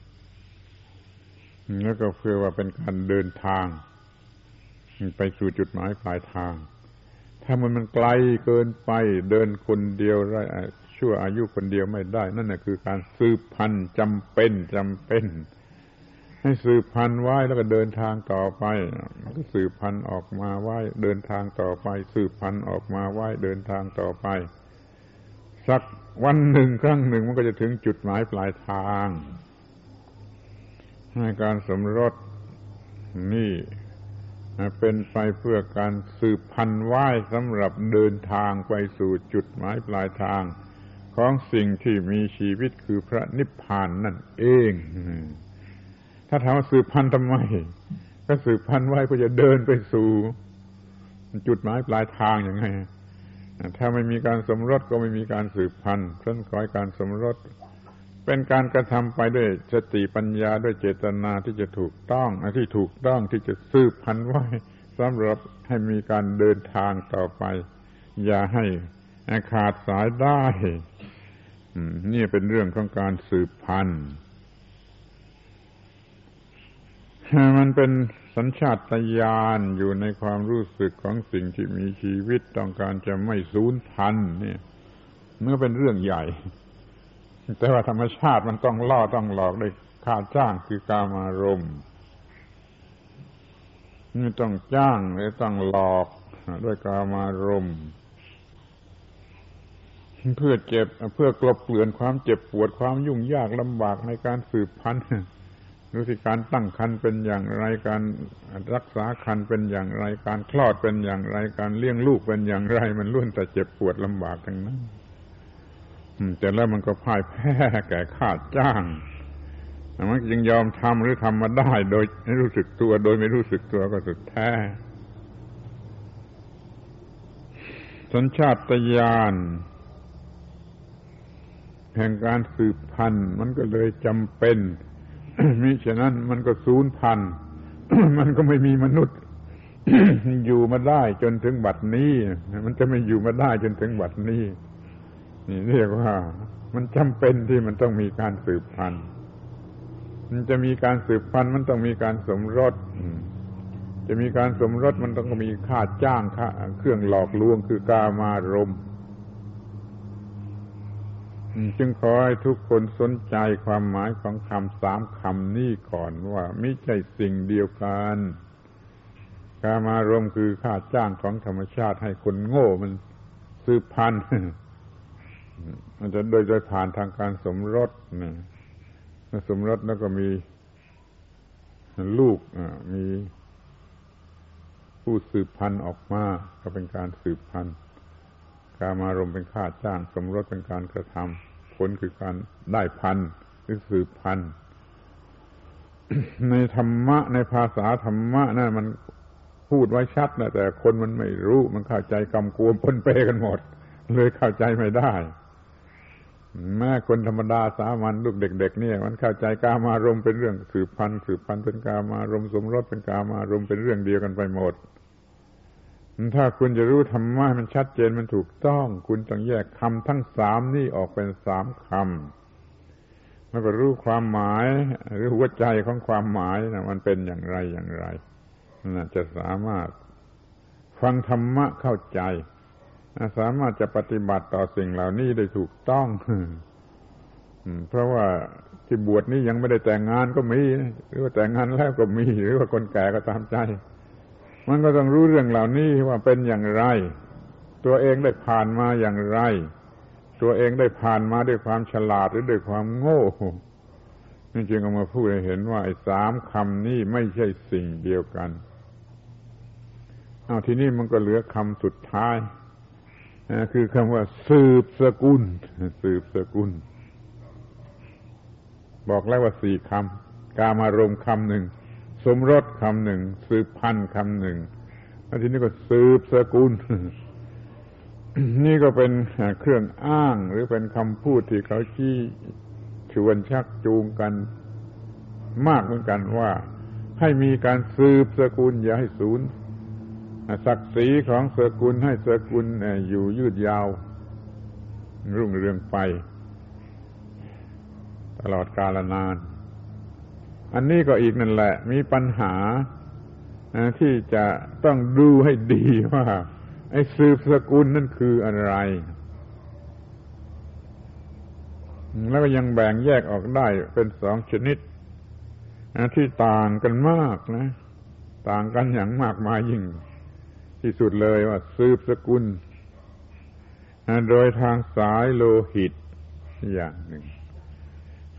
แล้วก็เพื่อว่าเป็นการเดินทาง ไปสู่จุดหมายปลายทาง ถ้ามันมันไกลเกินไปเดินคนเดียวไรชั่วอายุคนเดียวไม่ได้ นั่นแหะคือการสืบพันธุ์จำเป็นจำเป็น ให้สืบพันธุ์ไว้แล้วก็เดินทางต่อไปก็สืบพันธุ์ออกมาไว้ เดินทางต่อไป สืบพันธุ์ออกมาไว้เดินทางต่อไป สักวันหนึ่งครั้งหนึ่งมันก็จะถึงจุดหมายปลายทางให้การสมรสนี่เป็นไปเพื่อการสืบพันธุ์ไว้สำหรับเดินทางไปสู่จุดหมายปลายทางของสิ่งที่มีชีวิตคือพระนิพพานนั่นเอง ถ้าถามว่าสืบพันธุ์ทำไม ก็สืบพันธุ์ไว้เพื่อจะเดินไปสู่ จุดหมายปลายทางอย่างไง ถ้าไม่มีการสมรสก็ไม่มีการสืบพันธุ์เพราะขอให้การสมรส เป็นการกระทำไปด้วยสติปัญญาด้วยเจตนาที่จะถูกต้องที่ถูกต้องที่จะสืบพันธุ์ไว้สำหรับให้มีการเดินทางต่อไป อย่าให้ขาดสายได้นี่เป็นเรื่องของการสืบพันธุ์มันเป็น สัญชาตญาณอยู่ในความรู้สึกของสิ่งที่มีชีวิตต้องการจะไม่สูญพันธุ์เนี่ยเมื่อเป็นเรื่องใหญ่ แต่ว่าธรรมชาติมันต้องล่อต้องหลอกด้วยค่าจ้างคือกามารมณ์นี่ต้องจ้างหรือต้องหลอกด้วยกามารมณ์เพื่อเจ็บเพื่อกลบเกลื่อนความเจ็บปวดความยุ่งยากลำบากในการสืบพันธุ์ ดูสิการตั้งครรภ์เป็นอย่างไรการรักษาครรภ์เป็นอย่างไร การคลอดเป็นอย่างไร การเลี้ยงลูกเป็นอย่างไร มันล้วนแต่เจ็บปวดลำบากทั้งนั้นแต่แล้วมันก็พ่ายแพ้แก่ข้าจ้างมันยังยอมทำหรือทำมาได้ โดยไม่รู้สึกตัว โดยไม่รู้สึกตัวก็สุดแท้สัญชาตญาณแห่งการสืบพันธุ์มันก็เลยจำเป็น มิฉะนั้นมันก็สูญพัน มันก็ไม่มีมนุษย์ อยู่มาได้จนถึงบัดนี้ มันจะไม่อยู่มาได้จนถึงบัดนี้ นี่เรียกว่า มันจำเป็นที่มันต้องมีการสืบพันธุ์มันจะมีการสืบพันธุ์มันต้องมีการสมรส จะมีการสมรสมันต้องมีค่าจ้างค่าเครื่องหลอกลวงคือกามารมณ์ จึงขอให้ทุกคนสนใจความหมายของคำสามคำนี้ก่อนว่าไม่ใช่สิ่งเดียวกันกามารมคือค่าจ้างของธรรมชาติให้คนโง่มันสืบพันธุ์มันจะโดยโดยผ่านทางการสมรสนะสมรสแล้วก็มีลูกมีผู้สืบพันธุ์ออกมา ก็เป็นการสืบพันธุ์ การมารมเป็นค่าจ้าง สมรสเป็นการกระทำผลคือการได้พันหรือสืบพันในธรรมะในภาษาธรรมะนั่นมันพูดไว้ชัดนะแต่คนมันไม่รู้มันเข้าใจกำกวมปนเปกันหมด เลยเข้าใจไม่ได้แม่คนธรรมดาสามัญลูกเด็ก ๆ เนี่ย มันเข้าใจกามารมเป็นเรื่องสืบพันธุ์สืบพันธุ์เป็นกามารมสมรสเป็นกามารมเป็นเรื่องเดียวกันไปหมด ถ้าคุณจะรู้ธรรมะมันชัดเจนมันถูกต้อง คุณต้องแยกคำทั้งสามนี่ออกเป็นสามคำแล้วก็รู้ความหมาย หรือหัวใจของความหมายนะมันเป็นอย่างไรอย่างไรน่จะสามารถฟังธรรมะเข้าใจสามารถจะปฏิบัติต่อสิ่งเหล่านี้ได้ถูกต้องเพราะว่าที่บวชนี้ยังไม่ได้แต่งงานก็มี หรือว่าแต่งงานแล้วก็มี หรือว่าคนแก่ก็ตามใจ มันก็ต้องรู้เรื่องเหล่านี้ว่าเป็นอย่างไร ตัวเองได้ผ่านมาอย่างไร ตัวเองได้ผ่านมาด้วยความฉลาดหรือด้วยความโง่นี่จึงเอามาพูดให้เห็นว่าไอ้สามคำนี้ไม่ใช่สิ่งเดียวกันเอาทีนี้มันก็เหลือคำสุดท้ายคือคำว่า สืบสกุล สืบสกุล บอกแล้วว่าสี่คำกามารมคำหนึ่ง สมรสคำหนึ่ง สืบพันธุ์คำหนึ่งแล้วทีนี้ก็สืบสกุล นี่ก็เป็นเครื่องอ้างหรือเป็นคำพูดที่เขาชี้ชวนชักจูงกันมากเหมือนกันว่า ให้มีการสืบสกุล อย่าให้สูญศักดิ์ศรีของสกุลให้สกุลอยู่ยืดยาว รุ่งเรืองไป ตลอดกาลนาน อันนี้ก็อีกนั่นแหละ มีปัญหาที่จะต้องดูให้ดีว่า ไอ้สืบสกุลนั่นคืออะไร แล้วก็ยังแบ่งแยกออกได้เป็นสองชนิดที่ต่างกันมากนะ ต่างกันอย่างมากมายยิ่ง ที่สุดเลยว่า สืบสกุลโดยทางสายโลหิตอย่างหนึ่ง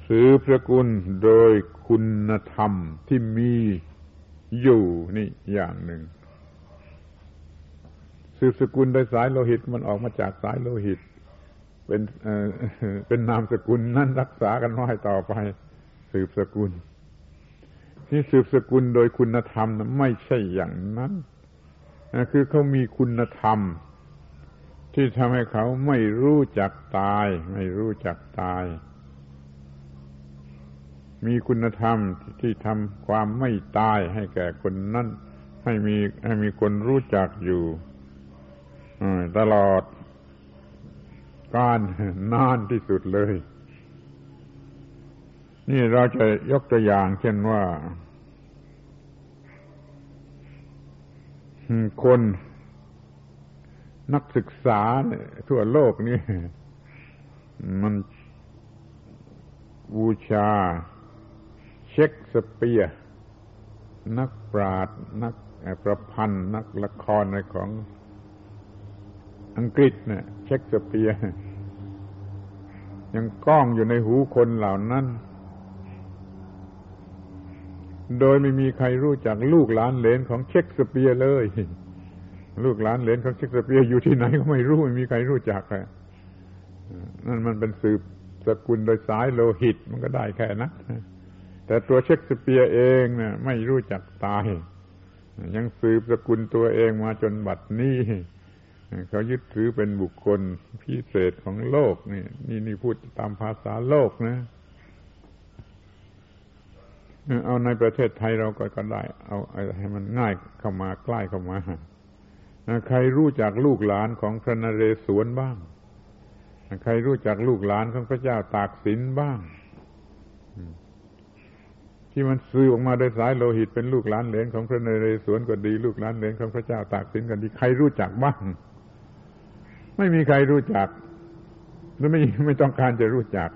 สืบสกุลโดยคุณธรรมที่มีอยู่นี่อย่างหนึ่ง สืบสกุลโดยสายโลหิตมันออกมาจากสายโลหิต เป็นเป็นนามสกุลนั่นรักษากันไว้ต่อไป สืบสกุล ที่สืบสกุลโดยคุณธรรมนะไม่ใช่อย่างนั้นคือเขามีคุณธรรม ที่ทำให้เขาไม่รู้จักตาย ไม่รู้จักตาย มีคุณธรรมที่ทำความไม่ตายให้แก่คนนั้นให้มีให้มีคนรู้จักอยู่ตลอดการนานที่สุดเลย นี่เราจะยกตัวอย่าง เช่นว่า คนนักศึกษาทั่วโลกนี่มันบูชา เช็คสเปียร์นักปราดนักประพันธ์นักละครในของอังกฤษเนี่ยเช็คสเปียร์ยังก้องอยู่ในหูคนเหล่านั้น โดยไม่มีใครรู้จักลูกหลานเหลนของเช็คสเปียร์เลย ลูกหลานเหลนของเช็คสเปียร์อยู่ที่ไหนก็ไม่รู้ไม่มีใครรู้จักอะนั่นมันเป็นสืบสกุลโดยสายโลหิตมันก็ได้แค่นั้น แต่ตัวเชคสเปียร์เองน่ะไม่รู้จักตาย ยังสืบสกุลตัวเองมาจนบัดนี้เขายึดถือเป็นบุคคลพิเศษของโลกนี่นี่นี่พูดตามภาษาโลกนะ เอาในประเทศไทยเราก็ก็ได้ เอาให้มันง่ายเข้ามาใกล้เข้ามาใครรู้จักลูกหลานของพระนเรศวรบ้าง ใครรู้จักลูกหลานของพระเจ้าตากสินบ้าง ที่มันซื้อออกมาโดยสายโลหิตเป็นลูกหลานเหลนของพระนเรศวรก็ดีลูกหลานเหลนของพระเจ้าตากสินก็ดีใครรู้จักบ้าง ไม่มีใครรู้จักหรือไม่ไม่ต้องการจะรู้จัก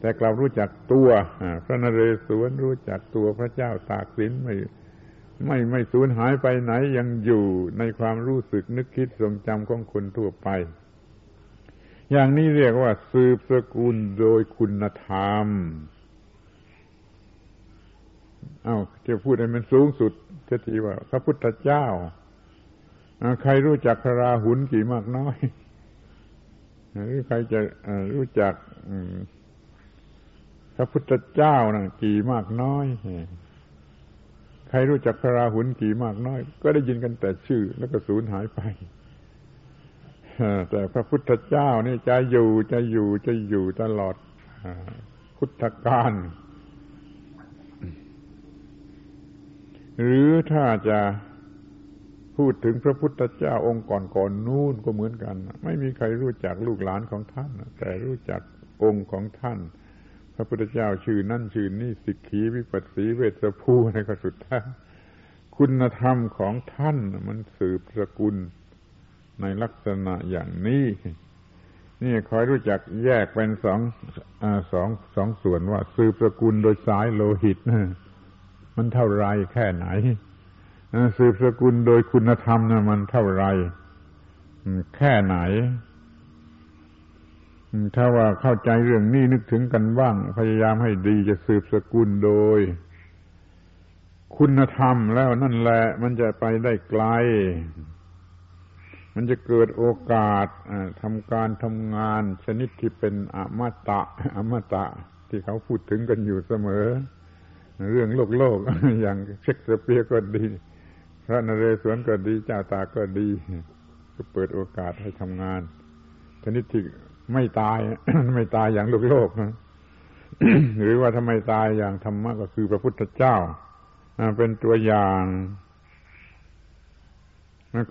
แต่กลับรู้จักตัวพระนเรศวรรู้จักตัวพระเจ้าตากสินไม่ไม่ไม่สูญหายไปไหนยังอยู่ในความรู้สึกนึกคิดทรงจำของคนทั่วไป อย่างนี้เรียกว่า สืบสกุลโดยคุณธรรม เอา้าจะพูดให้มันสูงสุดเททีว่า พระพุทธเจ้าใครรู้จักพระราหุลกี่มากน้อยหรือใครจะรู้จักพระพุทธเจ้านะกี่มากน้อยใครรู้จักพระราหุลกี่มากน้อย ก็ได้ยินกันแต่ชื่อ แล้วก็สูญหายไปแต่พระพุทธเจ้านี่จะอยู่จะอยู่จะอยู่ตลอดพุทธกาล หรือถ้าจะพูดถึงพระพุทธเจ้าองค์ก่อนก่อนนู่นก็เหมือนกัน ไม่มีใครรู้จักลูกหลานของท่าน แต่รู้จักองค์ของท่าน พระพุทธเจ้าชื่อนั่นชื่อนี่สิกขีวิปัสสีเวสภูในก็สุดท้ายคุณธรรมของท่านมันสืบสกุลในลักษณะอย่างนี้นี่คอยรู้จักแยกเป็นสองอสองสองส่วนว่า สืบสกุลโดยสายโลหิตนะ มันเท่าไรแค่ไหนสืบสกุลโดยคุณธรรมนะมันเท่าไรแค่ไหน ถ้าว่าเข้าใจเรื่องนี้นึกถึงกันบ้าง พยายามให้ดีจะสืบสกุลโดย คุณธรรมแล้วนั่นแหละ มันจะไปได้ไกล มันจะเกิดโอกาสทำการทำงานชนิดที่เป็นอมตะอมตะ ที่เขาพูดถึงกันอยู่เสมอ เรื่องโลกโลกอย่างเช็คสเปียก็ดี พระนเรศวรก็ดีเจ้าตาก็ดี ก็เปิดโอกาสให้ทำงานชนิดที่ไม่ตาย ไม่ตายอย่างโลกโลกหรือว่าทำไมตายอย่างธรรมะก็คือพระพุทธเจ้าเป็นตัวอย่าง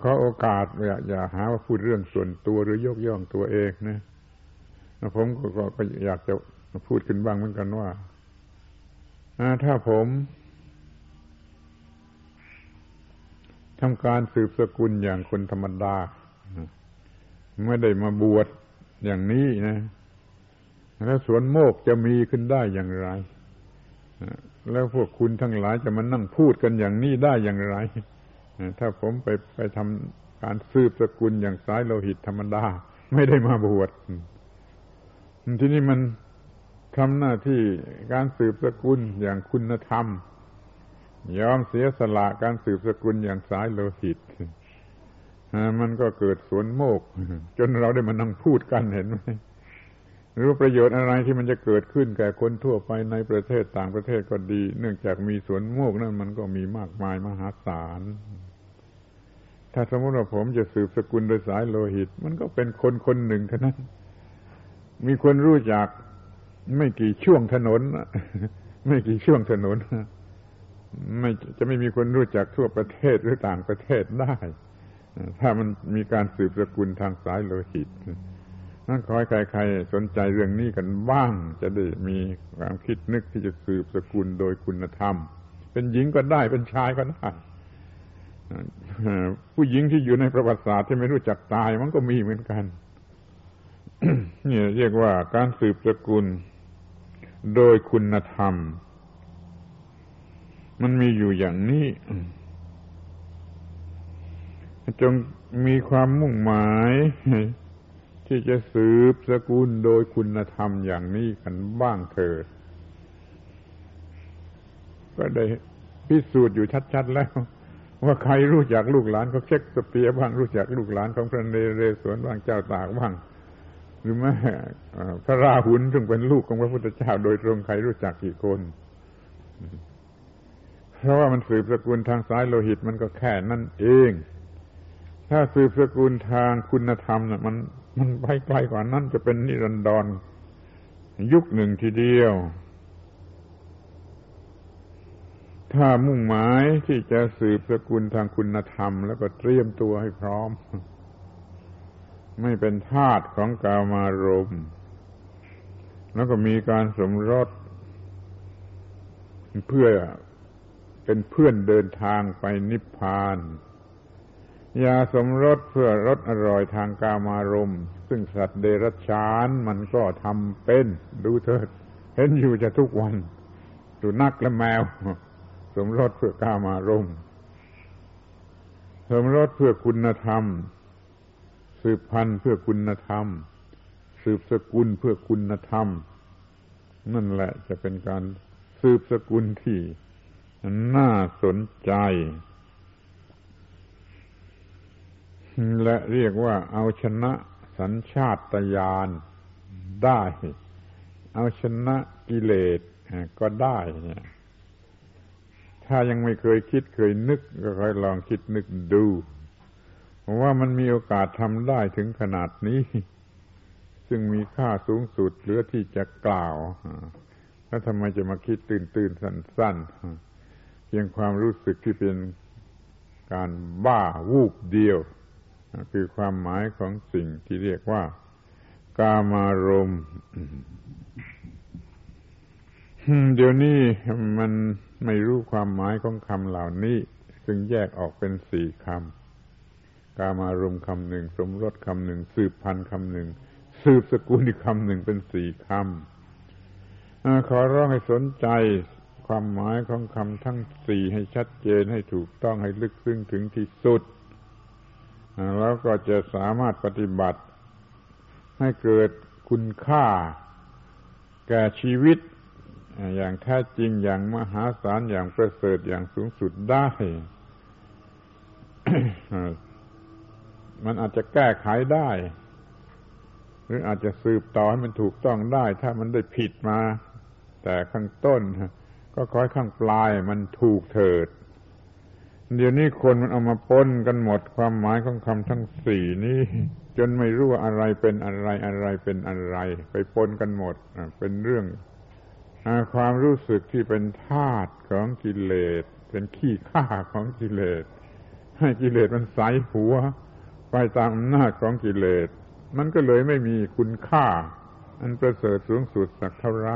ขอโอกาสอย่าอย่าหาว่าพูดเรื่องส่วนตัวหรือยกย่องตัวเองนะผมก็อยากจะพูดขึ้นบ้างเหมือนกันว่า ถ้าผมทำการสืบสกุลอย่างคนธรรมดาไม่ได้มาบวชอย่างนี้นะ แล้วสวนโมกจะมีขึ้นได้อย่างไร แล้วพวกคุณทั้งหลายจะมานั่งพูดกันอย่างนี้ได้อย่างไร ถ้าผมไปไปทำการสืบสกุลอย่างสายโลหิตธรรมดา ไม่ได้มาบวชทีนี้มัน ทำหน้าที่การสืบสกุลอย่างคุณธรรม ยอมเสียสละการสืบสกุลอย่างสายโลหิตมันก็เกิดสวนโมก จนเราได้มานั่งพูดกันเห็นไหมรู้ประโยชน์อะไรที่มันจะเกิดขึ้นแก่คนทั่วไปในประเทศต่างประเทศก็ดี เนื่องจากมีสวนโมกนั่นมันก็มีมากมายมหาศาล ถ้าสมมติว่าผมจะสืบสกุลโดยสายโลหิต มันก็เป็นคนคนหนึ่งเท่านั้น มีคนรู้จัก ไม่กี่ช่วงถนน ไม่กี่ช่วงถนน ไม่จะไม่มีคนรู้จักทั่วประเทศหรือต่างประเทศได้ ถ้ามันมีการสืบสกุลทางสายโลหิตนั่นขอให้ใคร ๆ สนใจเรื่องนี้กันบ้าง จะได้มีความคิดนึกที่จะสืบสกุลโดยคุณธรรม เป็นหญิงก็ได้เป็นชายก็ได้ผู้หญิงที่อยู่ในประวัติศาสตร์ที่ไม่รู้จักตายมันก็มีเหมือนกันนี่เรียกว่าการสืบสกุล โดยคุณธรรม มันมีอยู่อย่างนี้ จงมีความมุ่งหมาย ที่จะสืบสกุลโดยคุณธรรมอย่างนี้กันบ้างเถิดก็ได้พิสูจน์อยู่ชัด ๆ แล้ว ว่าใครรู้จักลูกหลานของเช็คสเปียบ้างรู้จักลูกหลานของพระเนเรศวรบ้างเจ้าตากบ้าง หรือแม้พระราหุลซึ่งเป็นลูกของพระพุทธเจ้า โดยตรงใครรู้จักกี่คน เพราะว่ามันสืบสกุลทางสายโลหิตมันก็แค่นั่นเอง ถ้าสืบสกุลทางคุณธรรมน่ะ มันมันไปไกลกว่านั้นจะเป็นนิรันดร ยุคหนึ่งทีเดียว ถ้ามุ่งหมายที่จะสืบสกุลทางคุณธรรม แล้วก็เตรียมตัวให้พร้อม ไม่เป็นทาสของกามารมณ์ แล้วก็มีการสมรสเพื่อเป็นเพื่อนเดินทางไปนิพพานยาสมรสเพื่อรสอร่อยทางกามารมณ์ ซึ่งสัตว์เดรัจฉานมันก็ทำเป็น ดูเถิด เห็นอยู่จะทุกวันสุนัขและแมว สมรสเพื่อกามารมณ์สมรสเพื่อคุณธรรม สืบพันธุ์เพื่อคุณธรรม สืบสกุลเพื่อคุณธรรม นั่นแหละจะเป็นการสืบสกุลที่น่าสนใจ และเรียกว่าเอาชนะสัญชาตญาณได้ เอาชนะกิเลสก็ได้เนี่ยถ้ายังไม่เคยคิดเคยนึกก็ค่อยลองคิดนึกดู ว่ามันมีโอกาสทำได้ถึงขนาดนี้ ซึ่งมีค่าสูงสุดเหลือที่จะกล่าวแล้วทำไมจะมาคิดตื่นตื่นสั้นๆเพียงความรู้สึกที่เป็นการบ้าวูบเดียว คือความหมายของสิ่งที่เรียกว่า กามารมเดี๋ยวนี้มันไม่รู้ความหมายของคำเหล่านี้ ซึ่งแยกออกเป็นสี่คำ กามารมคำหนึ่งสมรสคำหนึ่งสืบพันธ์คำหนึ่งสืบสกุลอีกคำหนึ่งเป็นสี่คำขอร้องให้สนใจความหมายของคำทั้งสี่ให้ชัดเจนให้ถูกต้องให้ลึกซึ้งถึงที่สุด แล้วก็จะสามารถปฏิบัติ ให้เกิดคุณค่า แก่ชีวิต อย่างแท้จริงอย่างมหาศาลอย่างประเสริฐอย่างสูงสุดได้ มันอาจจะแก้ไขได้ หรืออาจจะสืบต่อให้มันถูกต้องได้ ถ้ามันได้ผิดมา แต่ข้างต้น ก็คอยข้างปลายมันถูกเถิด เดี๋ยวนี้คนมันเอามาปนกันหมดความหมายของคำทั้งสี่นี้ จนไม่รู้ว่าอะไรเป็นอะไรอะไรเป็นอะไร ไปปนกันหมดเป็นเรื่องความรู้สึกที่เป็นธาตุของกิเลส เป็นขี้ข้าของกิเลส ให้กิเลสมันใสหัว ไปตามอำนาจของกิเลส มันก็เลยไม่มีคุณค่า อันประเสริฐสูงสุดสักเท่าไร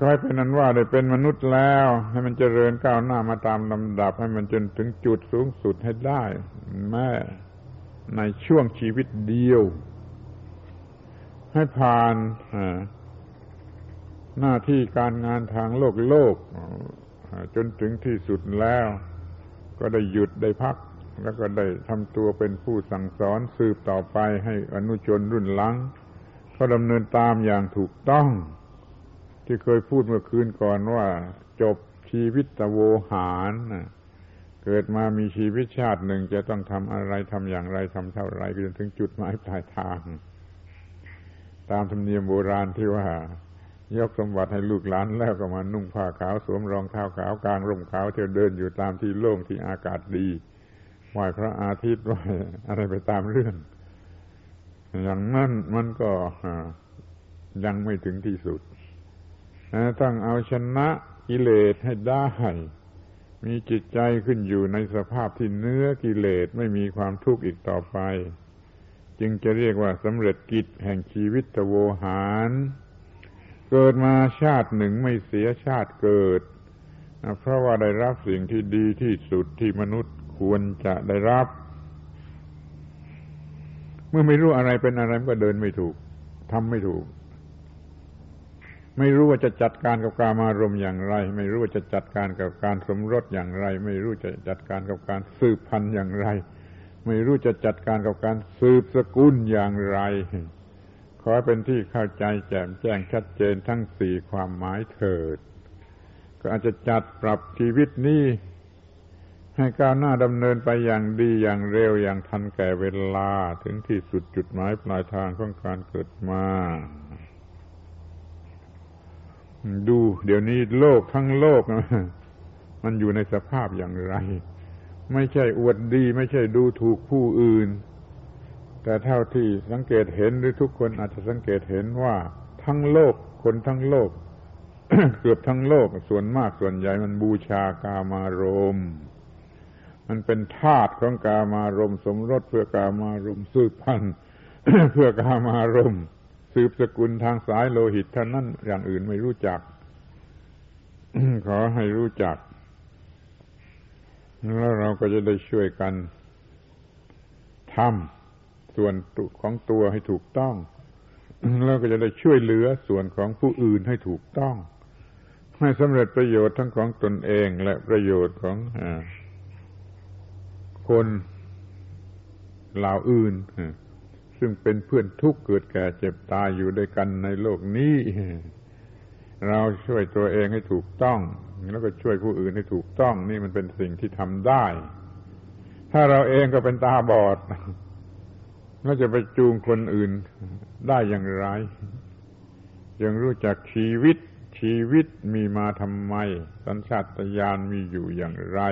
คอยเป็นนั้นว่าได้เป็นมนุษย์แล้ว ให้มันเจริญก้าวหน้ามาตามลำดับ ให้มันจนถึงจุดสูงสุดให้ได้ แม้ในช่วงชีวิตเดียว ให้ผ่านหน้าที่การงานทางโลกโลก จนถึงที่สุดแล้ว ก็ได้หยุดได้พัก แล้วก็ได้ทำตัวเป็นผู้สั่งสอนสืบต่อไปให้อนุชนรุ่นหลังเขาดำเนินตามอย่างถูกต้อง ที่เคยพูดเมื่อคืนก่อนว่า จบชีวิตตะโวหารเกิดมามีชีวิตชาติหนึ่งจะต้องทำอะไรทำอย่างไรทำเท่าไรจนถึงจุดหมายปลายทาง ตามธรรมเนียมโบราณที่ว่ายกสมบัติให้ลูกหลานแล้วก็มานุ่งผ้าขาวสวมรองเท้าขาวกลางร่มขาวเที่ยวเดินอยู่ตามที่โล่งที่อากาศดี ไหวพระอาทิตย์ไหวอะไรไปตามเรื่อง อย่างนั้นมันก็ยังไม่ถึงที่สุด ต้องเอาชนะกิเลสให้ได้ มีจิตใจขึ้นอยู่ในสภาพที่เนื้อกิเลสไม่มีความทุกข์อีกต่อไป จึงจะเรียกว่าสำเร็จกิจแห่งชีวิตโวหาร เกิดมาชาติหนึ่งไม่เสียชาติเกิด เพราะว่าได้รับสิ่งที่ดีที่สุดที่มนุษย์ ควรจะได้รับ เมื่อไม่รู้อะไรเป็นอะไรก็เดินไม่ถูกทำไม่ถูก ไม่รู้ว่าจะจัดการกับการมารมอย่างไร ไม่รู้ว่าจะจัดการกับการสมรสอย่างไร ไม่รู้จะจัดการกับการสืบพันธุ์อย่างไร ไม่รู้จะจัดการกับการสืบสกุลอย่างไรขอเป็นที่เข้าใจแจ่มแจ้งชัดเจนทั้งสี่ความหมายเถิด ก็อาจจะจัดปรับชีวิตนี้ ให้ก้าวหน้าดำเนินไปอย่างดีอย่างเร็วอย่างทันแก่เวลาถึงที่สุดจุดหมายปลายทางของการเกิดมา ดูเดี๋ยวนี้โลกทั้งโลก มันอยู่ในสภาพอย่างไร ไม่ใช่อวดดี ไม่ใช่ดูถูกผู้อื่น แต่เท่าที่สังเกตเห็นหรือทุกคนอาจจะสังเกตเห็นว่า ทั้งโลกคนทั้งโลก เกือบทั้งโลกส่วนมากส่วนใหญ่มันบูชากามารม มันเป็นธาตุของกามารมสมรสเพื่อกามารมสืบพันธุ์เพื่อกามารมณ์สืบสกุลทางสายโลหิตเท่านั้นอย่างอื่นไม่รู้จัก ขอให้รู้จัก แล้วเราก็จะได้ช่วยกันทำส่วนของตัวให้ถูกต้อง แล้วก็จะได้ช่วยเหลือส่วนของผู้อื่นให้ถูกต้อง ให้สำเร็จประโยชน์ทั้งของตนเองและประโยชน์ของอ คนเหล่าอื่น ซึ่งเป็นเพื่อนทุกข์เกิดแก่เจ็บตายอยู่ด้วยกันในโลกนี้ เราช่วยตัวเองให้ถูกต้อง แล้วก็ช่วยผู้อื่นให้ถูกต้อง นี่มันเป็นสิ่งที่ทำได้ ถ้าเราเองก็เป็นตาบอดเราจะไปจูงคนอื่นได้อย่างไร ยังรู้จักชีวิตชีวิตมีมาทำไม สัญชาตญาณมีอยู่อย่างไร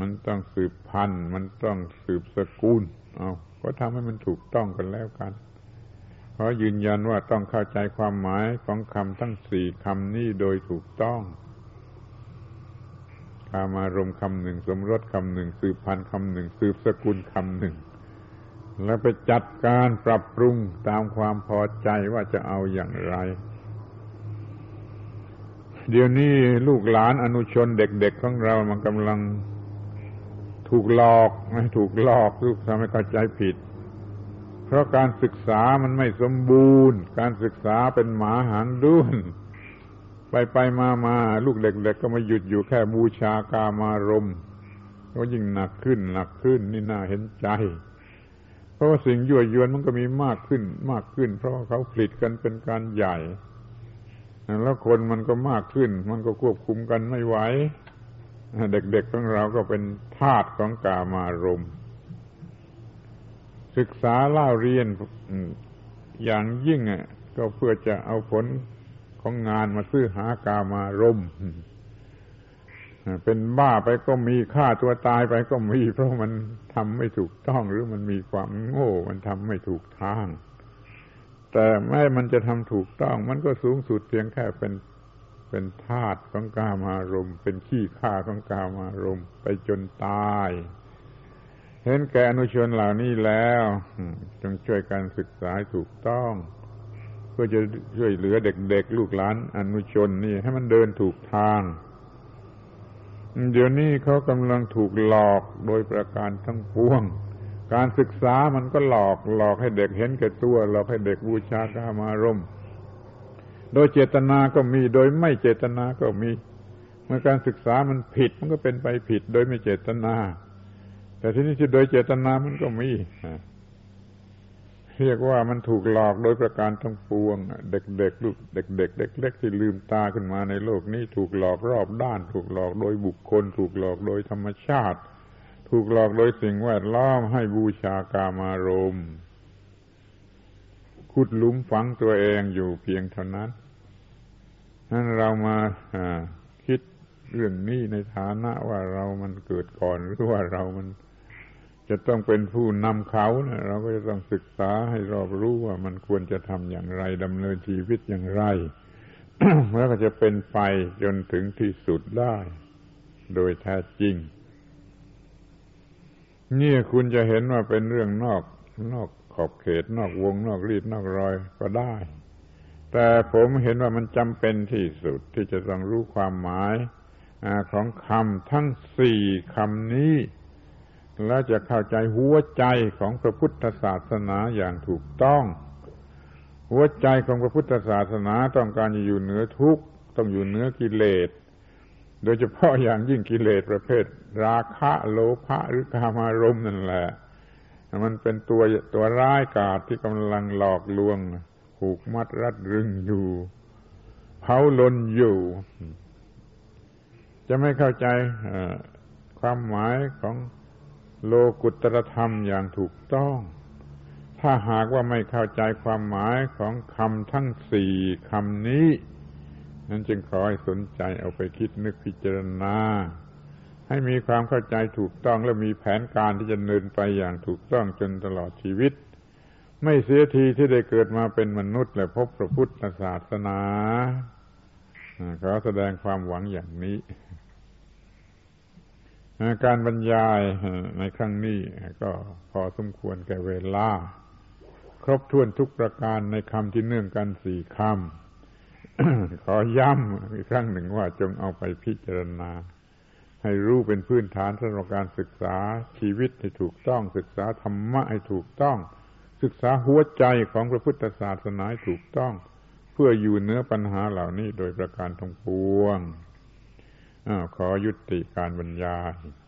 มันต้องสืบพันธุ์ มันต้องสืบสกุลเอาก็ทำให้มันถูกต้องกันแล้วกันขอยืนยันว่าต้องเข้าใจความหมายของคำทั้งสี่คำนี้โดยถูกต้องกามารมคำหนึ่งสมรสคำหนึ่งสืบพันธุ์คำหนึ่งสืบสกุลคำหนึ่ง แล้วไปจัดการปรับปรุงตามความพอใจว่าจะเอาอย่างไร เดี๋ยวนี้ลูกหลานอนุชนเด็กๆของเรามันกำลัง ถูกหลอกถูกหลอกลูกทำให้เข้าใจผิด เพราะการศึกษามันไม่สมบูรณ์ การศึกษาเป็นหมาหางด้วนไปไปมามาลูกเด็กๆก็มาหยุดอยู่แค่บูชากามารมก็ยิ่งหนักขึ้นหนักขึ้นนี่น่าเห็นใจ เพราะว่าสิ่งยั่วยวนมันก็มีมากขึ้นมากขึ้น เพราะเขาผลิตกันเป็นการใหญ่ แล้วคนมันก็มากขึ้น มันก็ควบคุมกันไม่ไหว เด็กๆของเราก็เป็นทาสของกามารมศึกษาเล่าเรียนอย่างยิ่งก็เพื่อจะเอาผลของงานมาซื้อหากามารมเป็นบ้าไปก็มีฆ่าตัวตายไปก็มี เพราะมันทำไม่ถูกต้องหรือมันมีความโง่ มันทำไม่ถูกทาง แต่แม้มันจะทำถูกต้อง มันก็สูงสุดเพียงแค่เป็น เป็นทาตของกามารมเป็นขี้ข้าของกามารมไปจนตาย เห็นแก่อนุชนเหล่านี้แล้วจงช่วยการศึกษาถูกต้องเพื่อจะช่วยเหลือเด็กๆลูกหลานอนุชนนี่ ให้มันเดินถูกทาง เดี๋ยวนี้เขากำลังถูกหลอกโดยประการทั้งปวง การศึกษามันก็หลอกหลอกให้เด็กเห็นแก่ตัว หลอกให้เด็กบูชากามารมณ์ โดยเจตนาก็มี โดยไม่เจตนาก็มี เมื่อการศึกษามันผิดมันก็เป็นไปผิด โดยไม่เจตนา แต่ที่นี้ที่โดยเจตนามันก็มีเรียกว่ามันถูกหลอกโดยประการทั้งปวง เด็กๆลูกเด็กๆเล็กๆที่ลืมตาขึ้นมาในโลกนี้ ถูกหลอกรอบด้าน ถูกหลอกโดยบุคคล ถูกหลอกโดยธรรมชาติ ถูกหลอกโดยสิ่งแวดล้อมให้บูชากามารมณ์ขุดหลุมฝังตัวเองอยู่เพียงเท่านั้น นั้นเรามาคิดเรื่องนี้ในฐานะว่าเรามันเกิดก่อนหรือว่าเรามันจะต้องเป็นผู้นำเขานะเราก็จะต้องศึกษาให้รอบรู้ว่ามันควรจะทำอย่างไรดำเนินชีวิตอย่างไร แล้วก็จะเป็นไปจนถึงที่สุดได้ โดยแท้จริง นี่คุณจะเห็นว่าเป็นเรื่องนอกนอกขอบเขตนอกวงนอกรีดนอกรอยก็ได้ แต่ผมเห็นว่ามันจำเป็นที่สุดที่จะต้องรู้ความหมายของคำทั้งสี่คำนี้ และจะเข้าใจหัวใจของพระพุทธศาสนาอย่างถูกต้อง หัวใจของพระพุทธศาสนาต้องการจะอยู่เหนือทุกข์ต้องอยู่เหนือกิเลส โดยเฉพาะอย่างยิ่งกิเลสประเภท ราคะโลภะหรือกามารมณ์นั่นแหละ มันเป็นตัวตัวร้ายกาจที่กำลังหลอกลวง ผูกมัดรัดรึงอยู่เผาลนอยู่ จะไม่เข้าใจความหมายของโลกุตรธรรมอย่างถูกต้อง ถ้าหากว่าไม่เข้าใจความหมายของคำทั้งสี่คำนี้ นั้นจึงขอให้สนใจเอาไปคิดนึกพิจารณา ให้มีความเข้าใจถูกต้องและมีแผนการที่จะเดินไปอย่างถูกต้องจนตลอดชีวิต ไม่เสียทีที่ได้เกิดมาเป็นมนุษย์และพบพระพุทธศาสนาขอแสดงความหวังอย่างนี้ การบรรยายในครั้งนี้ก็พอสมควรแก่เวลา ครบถ้วนทุกประการในคำที่เนื่องกันสี่คำ ขอย้ำอีกครั้งหนึ่งว่าจงเอาไปพิจารณา ให้รู้เป็นพื้นฐานสำหรับการศึกษาชีวิตให้ถูกต้องศึกษาธรรมะให้ถูกต้อง ศึกษาหัวใจของพระพุทธศาสนาถูกต้อง เพื่ออยู่เนื้อปัญหาเหล่านี้โดยประการทั้งปวงขอยุติการบรรยาย